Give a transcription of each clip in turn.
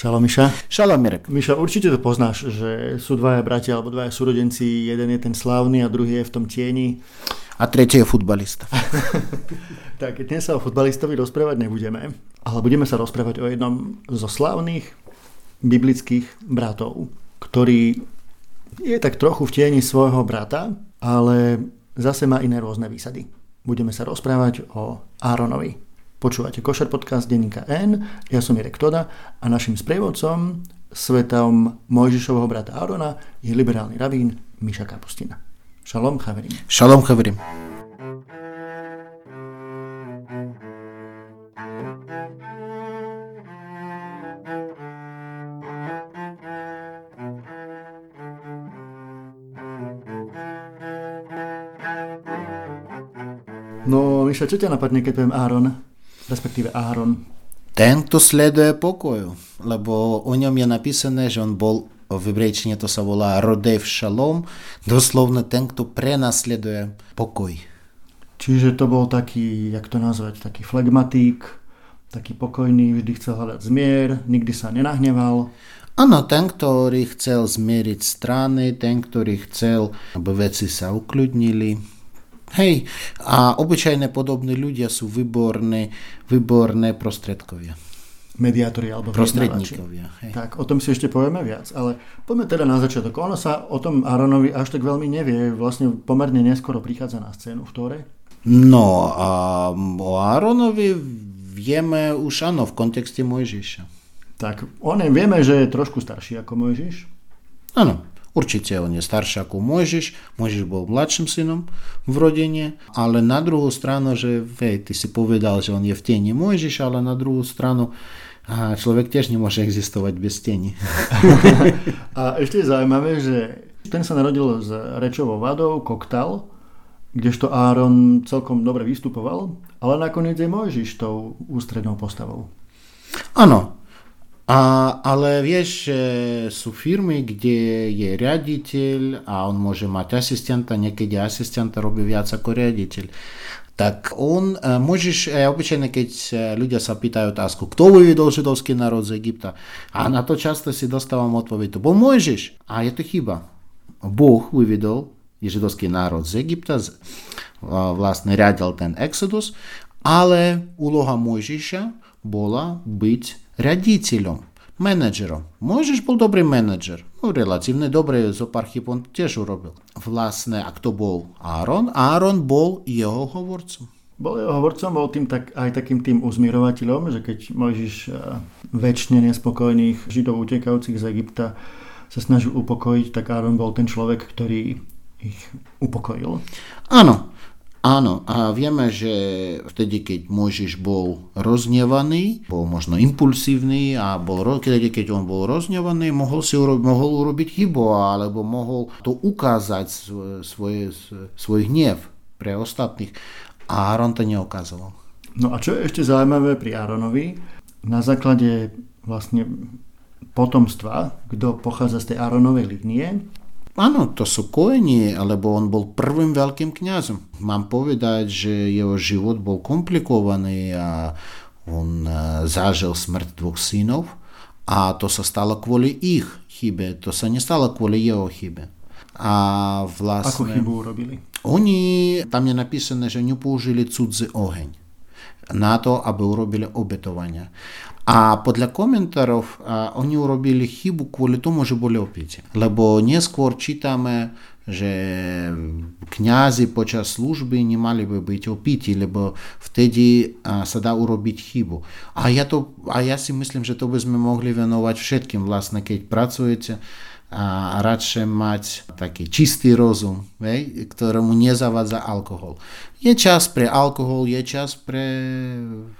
Šalom Miša. Šalom Mirek. Miša, určite to poznáš, že sú dvaja bratia alebo dvaja súrodenci, jeden je ten slávny a druhý je v tom tieni. A tretí je futbalista. tak dnes sa o futbalistovi rozprávať nebudeme, ale budeme sa rozprávať o jednom zo slávnych biblických bratov, ktorý je tak trochu v tieni svojho brata, ale zase má iné rôzne výsady. Budeme sa rozprávať o Áronovi. Počúvate Košer podcast denníka N, ja som Mirek Toda a našim sprievodcom svetom Mojžišovho brata Arona je liberálny rabín Miša Kapustina. Šalom chaverim. Šalom chaverim. No, Miša, čo ťa napadne, keď poviem Áron? Respektíve Áron? Ten, kto sleduje pokoju, lebo o ňom je napísané, že on bol v hebrejčine to sa volá Rodev Shalom, doslovne ten, kto prenasleduje pokoj. Čiže to bol taký, jak to nazvať, taký flegmatík, taký pokojný, vždy chcel hľadať zmier, nikdy sa nenahneval. Áno, ten, ktorý chcel zmieriť strany, ten, ktorý chcel, aby veci sa ukľudnili, Hej, a obyčajné podobní ľudia sú výborné, výborné prostredkovia. Mediátori alebo prostredníkovia. Hej. Tak, o tom si ešte povieme viac, ale poďme teda na začiatok. Ono sa o tom Aronovi až tak veľmi nevie, vlastne pomerne neskoro prichádza na scénu v Tóre. No a o Aronovi vieme už áno v kontexte Mojžiša. Tak, on je, vieme, že je trošku starší ako Mojžiš. Áno. Určite on je starší ako Mojžiš, Mojžiš bol mladším synom v rodine, ale na druhú stranu, že vej, ty si povedal, že on je v tieni Mojžiš, ale na druhú stranu a človek tiež nemôže existovať bez tieni. a ešte je zaujímavé, že ten sa narodil s rečovou vadou, koktal, kdežto Áron celkom dobre vystupoval, ale nakoniec je Mojžiš tou ústrednou postavou. Áno, a, ale vieš, sú firmy, kde je riaditeľ a on môže mať asistenta, niekedy asistenta robí viac ako riaditeľ. Tak on, môžeš, obyčajne keď ľudia sa pýtajú otázku, kto vyvedol židovský národ z Egypta? A na to často si dostávam odpoveď, bol Mojžiš. A je to chyba. Boh vyvedol židovský národ z Egypta, vlastne riadil ten exodus, ale úloha Mojžiša bola byť riaditeľom, menedžerom. Môžeš bol dobrý menedžer, no relatívne dobre zo pár chyb on tiež urobil. Vlastne, a kto bol Áron? Áron bol jeho hovorcom. Bol jeho hovorcom, bol tým tak, aj takým tým uzmirovateľom, že keď Mojžiš eh, väčšine nespokojných židov utekajúcich z Egypta sa snažil upokojiť, tak Áron bol ten človek, ktorý ich upokojil. Áno, Áno, a vieme, že vtedy, keď Mojžiš bol roznevaný, bol možno impulsívny a bol, vtedy, keď on bol roznevaný, mohol, si urobiť, mohol urobiť chybu alebo mohol to ukázať svoje, svoj hnev pre ostatných. A Áron to neukazoval. No a čo je ešte zaujímavé pri Áronovi, na základe vlastne potomstva, kto pochádza z tej Áronovej línie, Áno, to sú koeni, lebo on bol prvým veľkým kňazom. Mám povedať, že jeho život bol komplikovaný a on e, zažil smrť dvoch synov a to sa stalo kvôli ich chybe, to sa nestalo kvôli jeho chybe. A vlastne... Ako chybu urobili? Oni, tam je napísané, že nepoužili cudzí oheň na to, aby urobili obetovania. A podľa komentárov a, oni urobili chybu kvôli tomu, že boli opití. Lebo neskôr čítame, že kňazi počas služby nemali by byť opití, lebo vtedy a, sa dá urobiť chybu. A ja, to, a ja si myslím, že to by sme mohli venovať všetkým, vlastne keď pracujete a radšej mať taký čistý rozum, hej, ktorému nezavádza alkohol. Je čas pre alkohol, je čas pre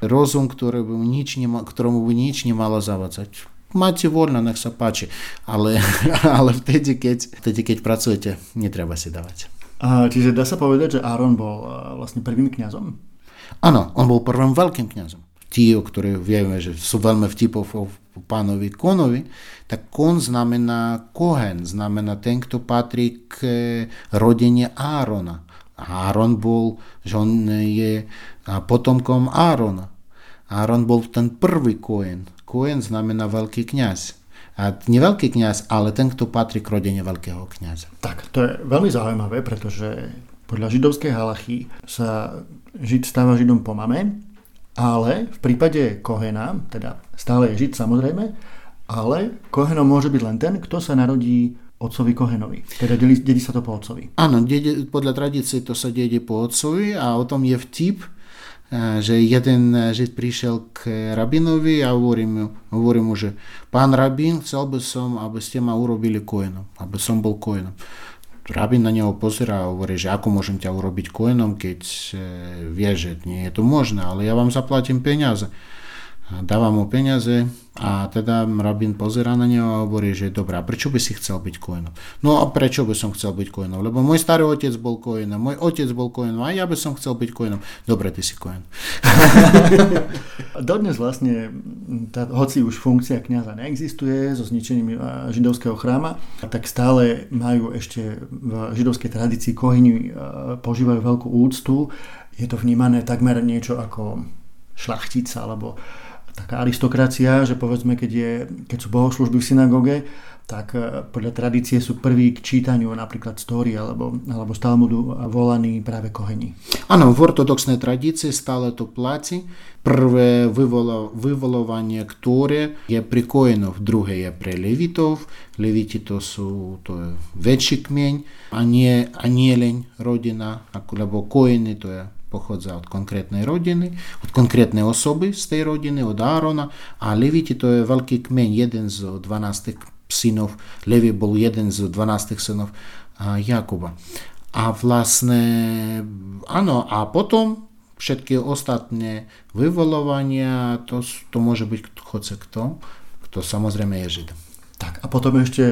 rozum, ktoré by nič nema, ktorému by nič nemalo zavádzať. Máte voľno, nech sa páči, ale, ale vtedy, keď, vtedy, keď pracujete, netreba si dávať. A, čiže dá sa povedať, že Áron bol vlastne prvým kňazom? Áno, on bol prvým veľkým kňazom. Tí, ktorí vieme, že sú veľmi vtipov o pánovi Konovi, tak kon znamená kohen, znamená ten, kto patrí k rodine Árona. Áron bol, že on je potomkom Árona. Áron bol ten prvý kohen, Kohen znamená veľký kňaz. A nie veľký kňaz, ale ten, kto patrí k rodine veľkého kňaza. Tak, to je veľmi zaujímavé, pretože podľa židovskej halachy sa žid stáva židom po mame, ale v prípade Kohena, teda stále je žid samozrejme, ale Kohenom môže byť len ten, kto sa narodí otcovi Kohenovi. Teda dedí, dedí sa to po otcovi. Áno, podľa tradície to sa dedí po otcovi a o tom je vtip, že jeden žid prišiel k rabinovi a hovorí mu, mu, že pán rabín, chcel by som, aby ste ma urobili kojenom, aby som bol kojenom. Rabín na neho pozerá a hovorí, že ako môžem ťa urobiť kojenom, keď vie, že nie je to možné, ale ja vám zaplatím peniaze dáva mu peniaze a teda rabín pozera na neho a hovorí, že dobrá, prečo by si chcel byť kojenom? No a prečo by som chcel byť kojenom? Lebo môj starý otec bol kojenom, môj otec bol kojenom a ja by som chcel byť kojenom. Dobre, ty si kojen. Dodnes vlastne, tá, hoci už funkcia kniaza neexistuje so zničením židovského chráma, tak stále majú ešte v židovskej tradícii kohini požívajú veľkú úctu. Je to vnímané takmer niečo ako šlachtica alebo taká aristokracia, že povedzme, keď, je, keď sú bohoslužby v synagóge, tak e, podľa tradície sú prví k čítaniu napríklad story alebo, alebo z Talmudu volaní práve koheni. Áno, v ortodoxnej tradícii stále to platí. Prvé vyvolo, vyvolovanie, ktoré je pri kojenov, druhé je pre levitov. Leviti to sú to je väčší kmeň a nie anieleň rodina, lebo kojeny to je pochádza od konkrétnej rodiny, od konkrétnej osoby z tej rodiny, od Árona a Leviti to je veľký kmeň, jeden z 12 synov, Levi bol jeden z 12 synov Jakuba. A vlastne, áno, a potom všetky ostatné vyvolovania, to, to môže byť chce kto, kto samozrejme je Žid. Tak a potom ešte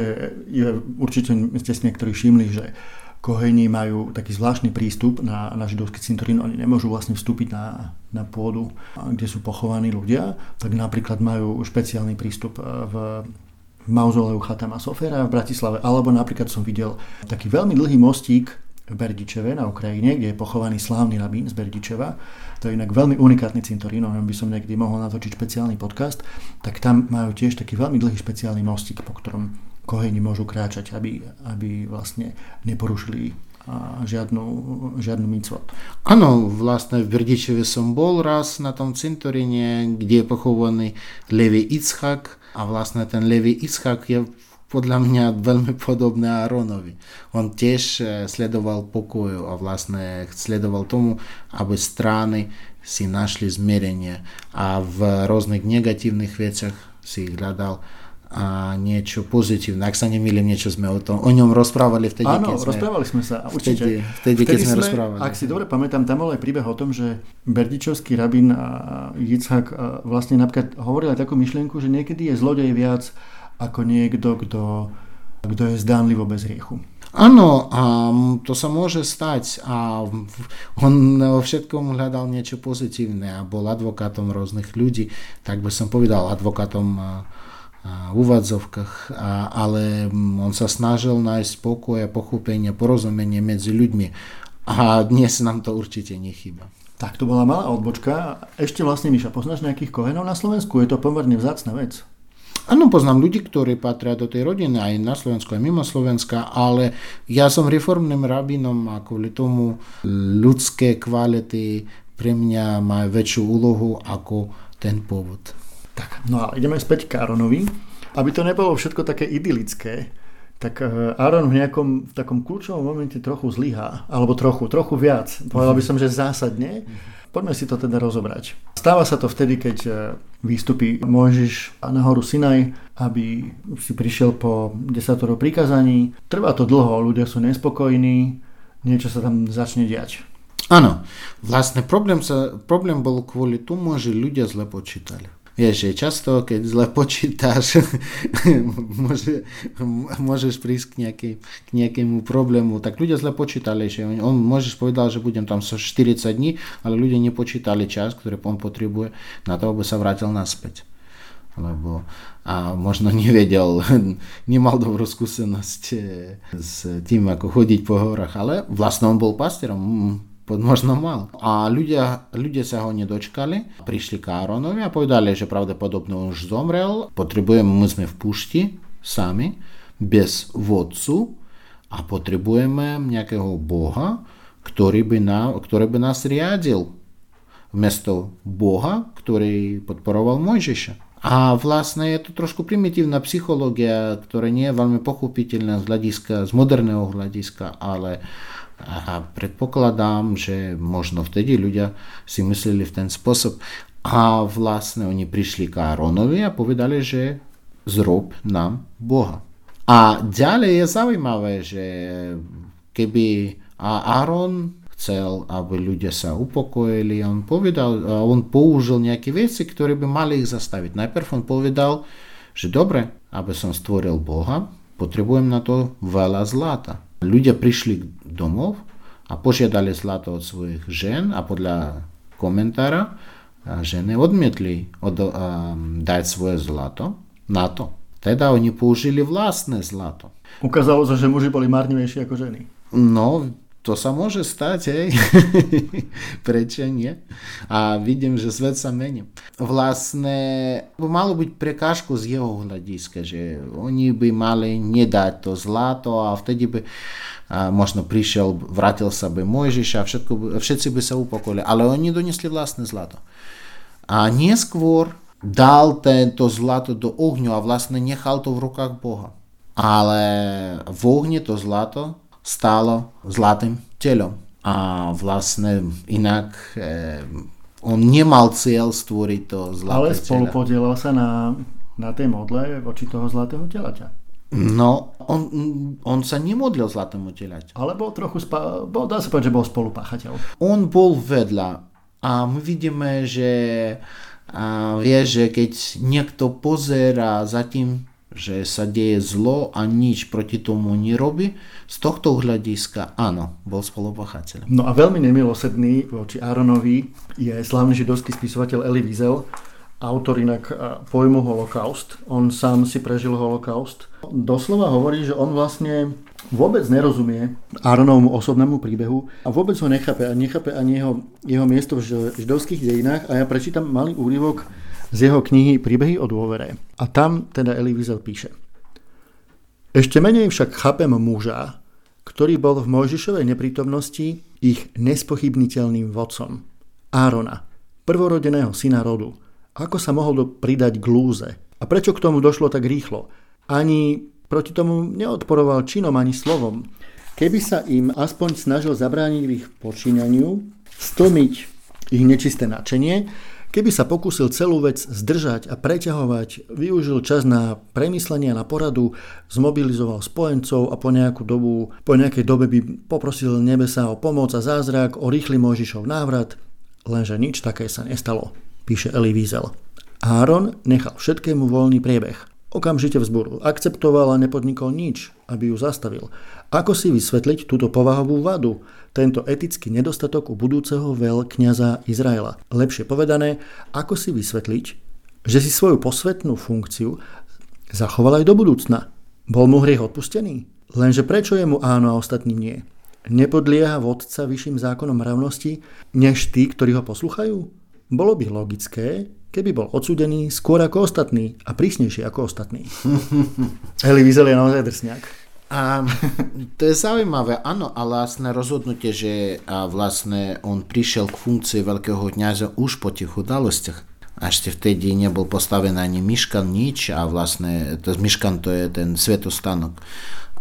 je, určite ste si niektorí všimli, že Koheni majú taký zvláštny prístup na, na židovský cintorín, oni nemôžu vlastne vstúpiť na, na pôdu, kde sú pochovaní ľudia, tak napríklad majú špeciálny prístup e, v mauzoleu Chatama Sofera v Bratislave, alebo napríklad som videl taký veľmi dlhý mostík v Berdičeve na Ukrajine, kde je pochovaný slávny rabín z Berdičeva. To je inak veľmi unikátny cintorín, o by som niekedy mohol natočiť špeciálny podcast, tak tam majú tiež taký veľmi dlhý špeciálny mostík, po ktorom koheni môžu kráčať, aby, aby vlastne neporušili žiadnu, žiadnu micvot. Áno, vlastne v Berdičeve som bol raz na tom cintoríne, kde je pochovaný Levi Itzhak a vlastne ten Levi Itzhak je podľa mňa veľmi podobný Aronovi. On tiež e, sledoval pokoju a vlastne sledoval tomu, aby strany si našli zmierenie a v rôznych negatívnych veciach si hľadal a niečo pozitívne. Ak sa nemýlim, niečo sme o, tom, o ňom rozprávali vtedy, Áno, keď sme... rozprávali sme sa, určite. Vtedy, vtedy, keď sme, sme rozprávali. Ak si dobre pamätám, tam bol aj príbeh o tom, že Berdičovský rabín Jitzhak vlastne napríklad hovoril aj takú myšlienku, že niekedy je zlodej viac ako niekto, kto, kto je zdánlivo bez hriechu. Áno, a to sa môže stať a on vo všetkom hľadal niečo pozitívne a bol advokátom rôznych ľudí, tak by som povedal advokátom v úvadzovkách, ale on sa snažil nájsť pokoj a pochopenie, porozumenie medzi ľuďmi a dnes nám to určite nechýba. Tak to bola malá odbočka. Ešte vlastne, Miša, poznáš nejakých kohenov na Slovensku? Je to pomerne vzácna vec. Áno, poznám ľudí, ktorí patria do tej rodiny aj na Slovensku, aj mimo Slovenska, ale ja som reformným rabinom a kvôli tomu ľudské kvality pre mňa majú väčšiu úlohu ako ten pôvod. Tak, no a ideme späť k Áronovi. Aby to nebolo všetko také idylické, tak Aaron v nejakom v takom kľúčovom momente trochu zlyhá. Alebo trochu, trochu viac. Povedal by som, že zásadne. Poďme si to teda rozobrať. Stáva sa to vtedy, keď e, výstupí Mojžiš na horu Sinaj, aby si prišiel po desatoro prikázaní. Trvá to dlho, ľudia sú nespokojní, niečo sa tam začne diať. Áno, vlastne problém, sa, problém bol kvôli tomu, že ľudia zle počítali. Vieš, že často, keď zle počítaš, môže, môžeš prísť k, nejakej, k nejakému problému. Tak ľudia zle počítali, že on, on môžeš povedal, že budem tam 40 dní, ale ľudia nepočítali čas, ktorý on potrebuje na to, aby sa vrátil naspäť. Lebo a možno nevedel, nemal dobrú skúsenosť s tým, ako chodiť po horách, ale vlastne on bol pastierom, možno mal. A ľudia, ľudia sa ho nedočkali, prišli k Áronovi a povedali, že pravdepodobne už zomrel, potrebujeme, my sme v pušti sami, bez vodcu a potrebujeme nejakého Boha, ktorý by, na, ktorý by nás riadil vmesto Boha, ktorý podporoval Mojžiša. A vlastne je to trošku primitívna psychológia, ktorá nie je veľmi pochopiteľná z hľadiska, z moderného hľadiska, ale a predpokladám, že možno vtedy ľudia si mysleli v ten spôsob. A vlastne oni prišli k Áronovi a povedali, že zrob nám Boha. A ďalej je zaujímavé, že keby Áron chcel, aby ľudia sa upokojili. On povedal, on použil nejaké veci, ktoré by mali ich zastaviť. Najprv on povedal, že dobre, aby som stvoril Boha, potrebujem na to veľa zlata. Ľudia prišli domov a požiadali zlato od svojich žen a podľa komentára ženy odmietli od, um, dať svoje zlato na to. Teda oni použili vlastné zlato. Ukázalo sa, že muži boli marnivejší ako ženy. No, to sa môže stať, hej. Prečo nie? A vidím, že svet sa mení. Vlastne malo byť prekážku z jeho hľadiska, že oni by mali nedať to zlato a vtedy by a možno prišiel, vrátil sa by Mojžiš a všetko, všetci by sa upokojili. Ale oni donesli vlastné zlato. A neskôr dal tento zlato do ohňu a vlastne nechal to v rukách Boha. Ale v ohni to zlato stalo zlatým telom. A vlastne inak e, on nemal cieľ stvoriť to zlaté Ale spolu podielal sa na, na tej modle voči toho zlatého telaťa. No, on, on sa nemodlil zlatému telaťu. Ale bol trochu, spa, bol, dá sa povedať, že bol spolupáchateľ. On bol vedľa a my vidíme, že a vie, že keď niekto pozera za tým, že sa deje zlo a nič proti tomu nerobí, z tohto hľadiska áno, bol spolupáchateľom. No a veľmi nemilosrdný voči Áronovi je slavný židovský spisovateľ Eli Wiesel, autor inak pojmu holokaust. On sám si prežil holokaust. Doslova hovorí, že on vlastne vôbec nerozumie Áronovmu osobnému príbehu a vôbec ho nechápe a nechápe ani jeho, jeho miesto v židovských dejinách a ja prečítam malý úryvok z jeho knihy Príbehy o dôvere. A tam teda Elie Wiesel píše. Ešte menej však chápem muža, ktorý bol v Mojžišovej neprítomnosti ich nespochybniteľným vodcom. Árona, prvorodeného syna rodu. Ako sa mohol pridať k? A prečo k tomu došlo tak rýchlo? Ani proti tomu neodporoval činom ani slovom. Keby sa im aspoň snažil zabrániť v ich počínaniu, stlmiť ich nečisté načenie, Keby sa pokúsil celú vec zdržať a preťahovať, využil čas na premyslenie, na poradu, zmobilizoval spojencov a po nejakú dobu, po nejakej dobe by poprosil nebesa o pomoc a zázrak, o rýchly Mojžišov návrat, lenže nič také sa nestalo, píše Eli Wiesel. Áron nechal všetkému voľný priebeh. Okamžite vzburil, akceptoval a nepodnikol nič, aby ju zastavil. Ako si vysvetliť túto povahovú vadu, tento etický nedostatok u budúceho veľkňaza Izraela? Lepšie povedané, ako si vysvetliť, že si svoju posvetnú funkciu zachoval aj do budúcna? Bol mu hriech odpustený? Lenže prečo je mu áno a ostatným nie? Nepodlieha vodca vyšším zákonom mravnosti, než tí, ktorí ho posluchajú? Bolo by logické, keby bol odsudený skôr ako ostatný a prísnejšie ako ostatný. Eli Wiesel je naozaj drsňák. A to je zaujímavé, áno, a vlastne rozhodnutie, že a vlastne on prišiel k funkcii veľkého kniaza už po tých udalostiach. A ešte vtedy nebol postavený ani myškan, nič a vlastne to myškan to je ten svetostanok,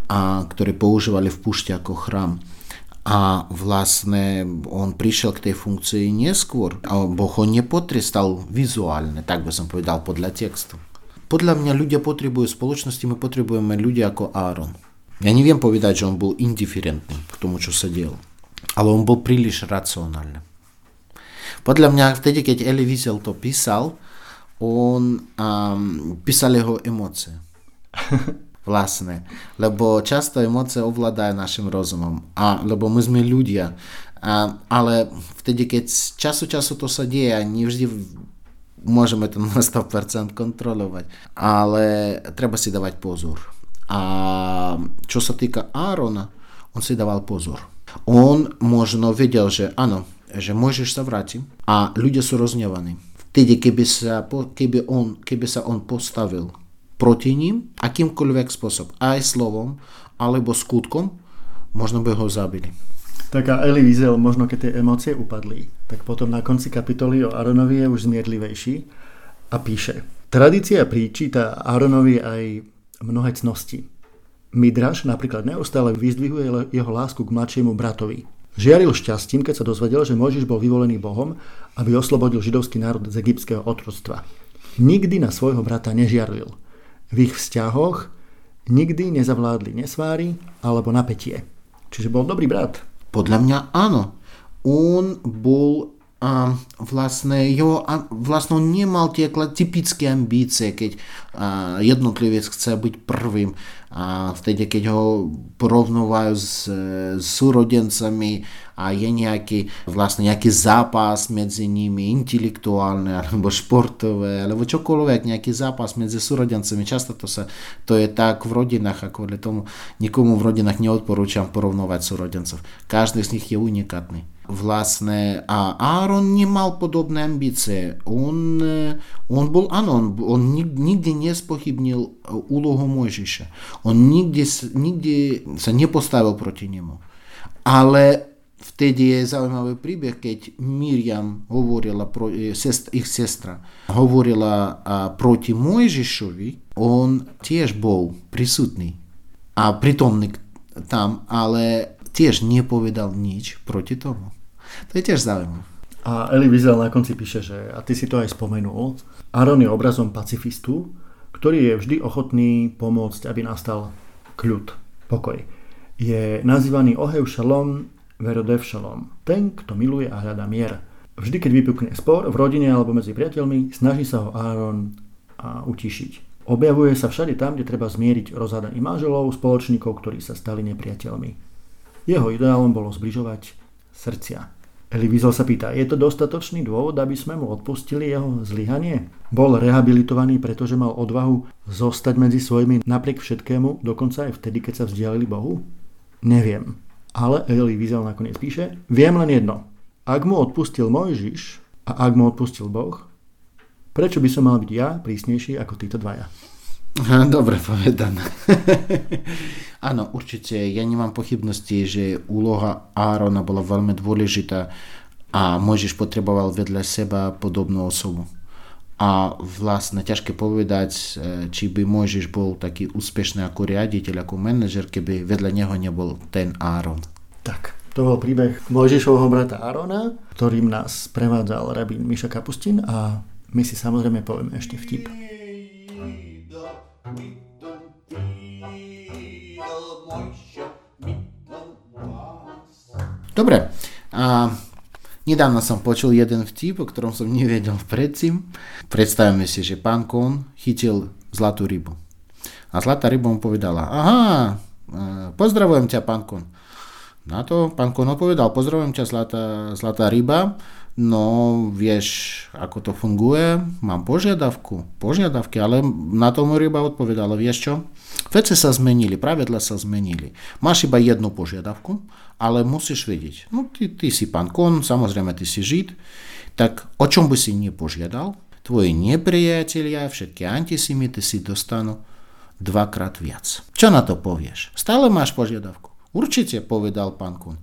a, ktorý používali v púšti ako chrám. A vlastne on prišiel k tej funkcii neskôr. Boh ho nepotrestal vizuálne, tak by som povedal podľa textu. Podľa mňa ľudia potrebujú spoločnosti, my potrebujeme ľudia ako Áron. Ja neviem povedať, že on bol indiferentný k tomu, čo sa dielo. Ale on bol príliš racionálny. Podľa mňa vtedy, keď Eli Wiesel to písal, on um, písal jeho emócie. vlastné. Lebo často emócie ovládajú našim rozumom. A, lebo my sme ľudia. A, ale vtedy, keď času času to sa deje, a nevždy môžeme to na 100% kontrolovať. Ale treba si dávať pozor. A čo sa týka Árona, on si dával pozor. On možno vedel, že áno, že môžeš sa vrátiť a ľudia sú roznevaní. Vtedy, keby sa, keby, on, keby sa on postavil proti ním, akýmkoľvek spôsob, aj slovom, alebo skutkom, možno by ho zabili. Tak a Eli Wiesel, možno keď tie emócie upadli, tak potom na konci kapitoly o Aronovi je už zmierlivejší a píše. Tradícia príčita Aronovi aj mnohé cnosti. Midraš napríklad neustále vyzdvihuje jeho lásku k mladšiemu bratovi. Žiaril šťastím, keď sa dozvedel, že Mojžiš bol vyvolený Bohom, aby oslobodil židovský národ z egyptského otroctva. Nikdy na svojho brata nežiaril. V ich vzťahoch nikdy nezavládli nesváry alebo napätie. Čiže bol dobrý brat. Podľa mňa áno. On bol a vlastne, jeho, a vlastne on nemal tie typické ambície, keď a, jednotlivec chce byť prvým a vtedy, keď ho porovnávajú s, s súrodencami a je nejaký, vlastne nejaký zápas medzi nimi, intelektuálny alebo športové, alebo čokoľvek, nejaký zápas medzi súrodencami. Často to, sa, to je tak v rodinách, a kvôli tomu nikomu v rodinách neodporúčam porovnovať súrodencov. Každý z nich je unikátny vlastne a Aaron nemal podobné ambície. On, on bol, áno, on, on nikdy nespochybnil úlohu Mojžiša. On nikdy, nikdy sa nepostavil proti nemu. Ale vtedy je zaujímavý príbeh, keď Miriam hovorila, pro, sest, ich sestra, hovorila proti Mojžišovi, on tiež bol prisutný a pritomný tam, ale tiež nepovedal nič proti tomu. To je tiež zaujímavé. A Eli Wiesel na konci píše, že, a ty si to aj spomenul, Aaron je obrazom pacifistu, ktorý je vždy ochotný pomôcť, aby nastal kľud, pokoj. Je nazývaný Ohev Shalom, Verodev Shalom, ten, kto miluje a hľadá mier. Vždy, keď vypukne spor v rodine alebo medzi priateľmi, snaží sa ho Aaron a utišiť. Objavuje sa všade tam, kde treba zmieriť rozhádaných manželov, spoločníkov, ktorí sa stali nepriateľmi. Jeho ideálom bolo zbližovať srdcia. Eli sa pýta, je to dostatočný dôvod, aby sme mu odpustili jeho zlyhanie? Bol rehabilitovaný, pretože mal odvahu zostať medzi svojimi napriek všetkému, dokonca aj vtedy, keď sa vzdialili Bohu? Neviem. Ale Eli Wiesel nakoniec píše, viem len jedno. Ak mu odpustil Mojžiš a ak mu odpustil Boh, prečo by som mal byť ja prísnejší ako títo dvaja? Dobre povedané. Áno, určite. Ja nemám pochybnosti, že úloha Árona bola veľmi dôležitá a Mojžiš potreboval vedľa seba podobnú osobu. A vlastne ťažké povedať, e, či by Mojžiš bol taký úspešný ako riaditeľ, ako manažer, keby vedľa neho nebol ten Áron. Tak, to bol príbeh Mojžišovho brata Árona, ktorým nás prevádzal rabín Miša Kapustin a my si samozrejme povieme ešte vtip. Dobre, a nedávno som počul jeden vtip, o ktorom som nevedel predtým. Predstavíme si, že pán Kon chytil zlatú rybu. A zlatá ryba mu povedala, aha, e, pozdravujem ťa, pán Kon. Na to pán Kon odpovedal, pozdravujem ťa, zlatá, zlatá ryba, no vieš, ako to funguje, mám požiadavku, požiadavky, ale na tomu ryba odpovedala, vieš čo, veci sa zmenili, pravidla sa zmenili. Máš iba jednu požiadavku, ale musíš vedieť, no ty, ty si pán kon, samozrejme ty si žid, tak o čom by si nepožiadal, tvoji nepriatelia, všetky antisemity si dostanú dvakrát viac. Čo na to povieš? Stále máš požiadavku. Určite, povedal pán Kun.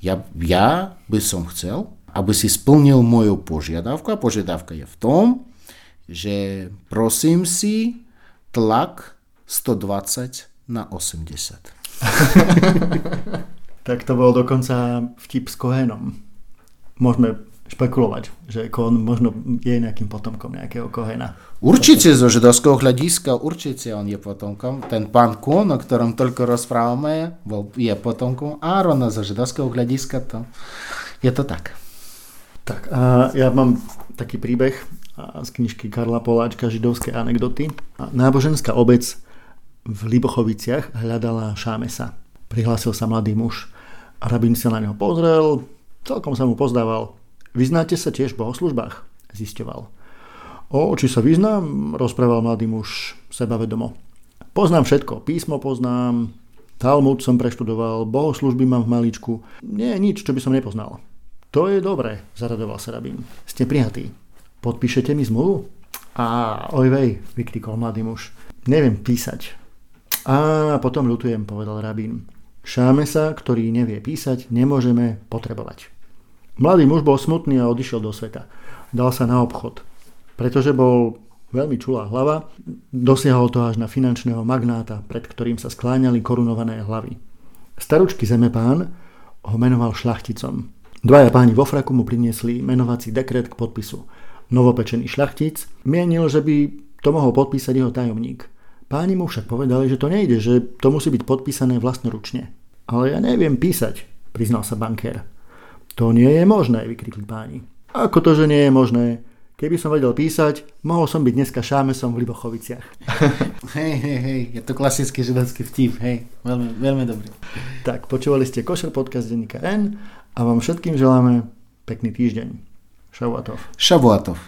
Ja, ja by som chcel, aby si splnil moju požiadavku a požiadavka je v tom, že prosím si tlak 120 na 80. tak to bol dokonca vtip s Kohenom. Môžeme špekulovať, že Kohn možno je nejakým potomkom nejakého Kohena. Určite zo židovského hľadiska, určite on je potomkom. Ten pán Kohn, o ktorom toľko rozprávame, bol, je potomkom Árona zo židovského hľadiska. To, je to tak. Tak a ja mám taký príbeh z knižky Karla Poláčka Židovské anekdoty. Náboženská obec v Libochoviciach hľadala Šámesa Prihlásil sa mladý muž. Rabín sa na neho pozrel, celkom sa mu pozdával. Vyznáte sa tiež v bohoslužbách? Zisťoval. O, či sa vyznám, rozprával mladý muž sebavedomo. Poznám všetko, písmo poznám, Talmud som preštudoval, bohoslužby mám v maličku. Nie nič, čo by som nepoznal. To je dobré, zaradoval sa rabín. Ste prijatí. Podpíšete mi zmluvu? A ojvej, vykríkol mladý muž. Neviem písať. A potom ľutujem, povedal rabín. Šámesa, ktorý nevie písať, nemôžeme potrebovať. Mladý muž bol smutný a odišiel do sveta. Dal sa na obchod. Pretože bol veľmi čulá hlava, dosiahol to až na finančného magnáta, pred ktorým sa skláňali korunované hlavy. Staručky zemepán ho menoval šlachticom. Dvaja páni vo fraku mu priniesli menovací dekret k podpisu. Novopečený šlachtic mienil, že by to mohol podpísať jeho tajomník. Páni mu však povedali, že to nejde, že to musí byť podpísané vlastnoručne. Ale ja neviem písať, priznal sa bankér. To nie je možné, vykrikli páni. Ako to, že nie je možné? Keby som vedel písať, mohol som byť dneska šámesom v Libochoviciach. Hej, hej, hej, je to klasický židovský vtip, hej, veľmi, veľmi dobrý. Tak, počúvali ste Košer podcast denníka N a vám všetkým želáme pekný týždeň. Šavuatov. Šavuatov.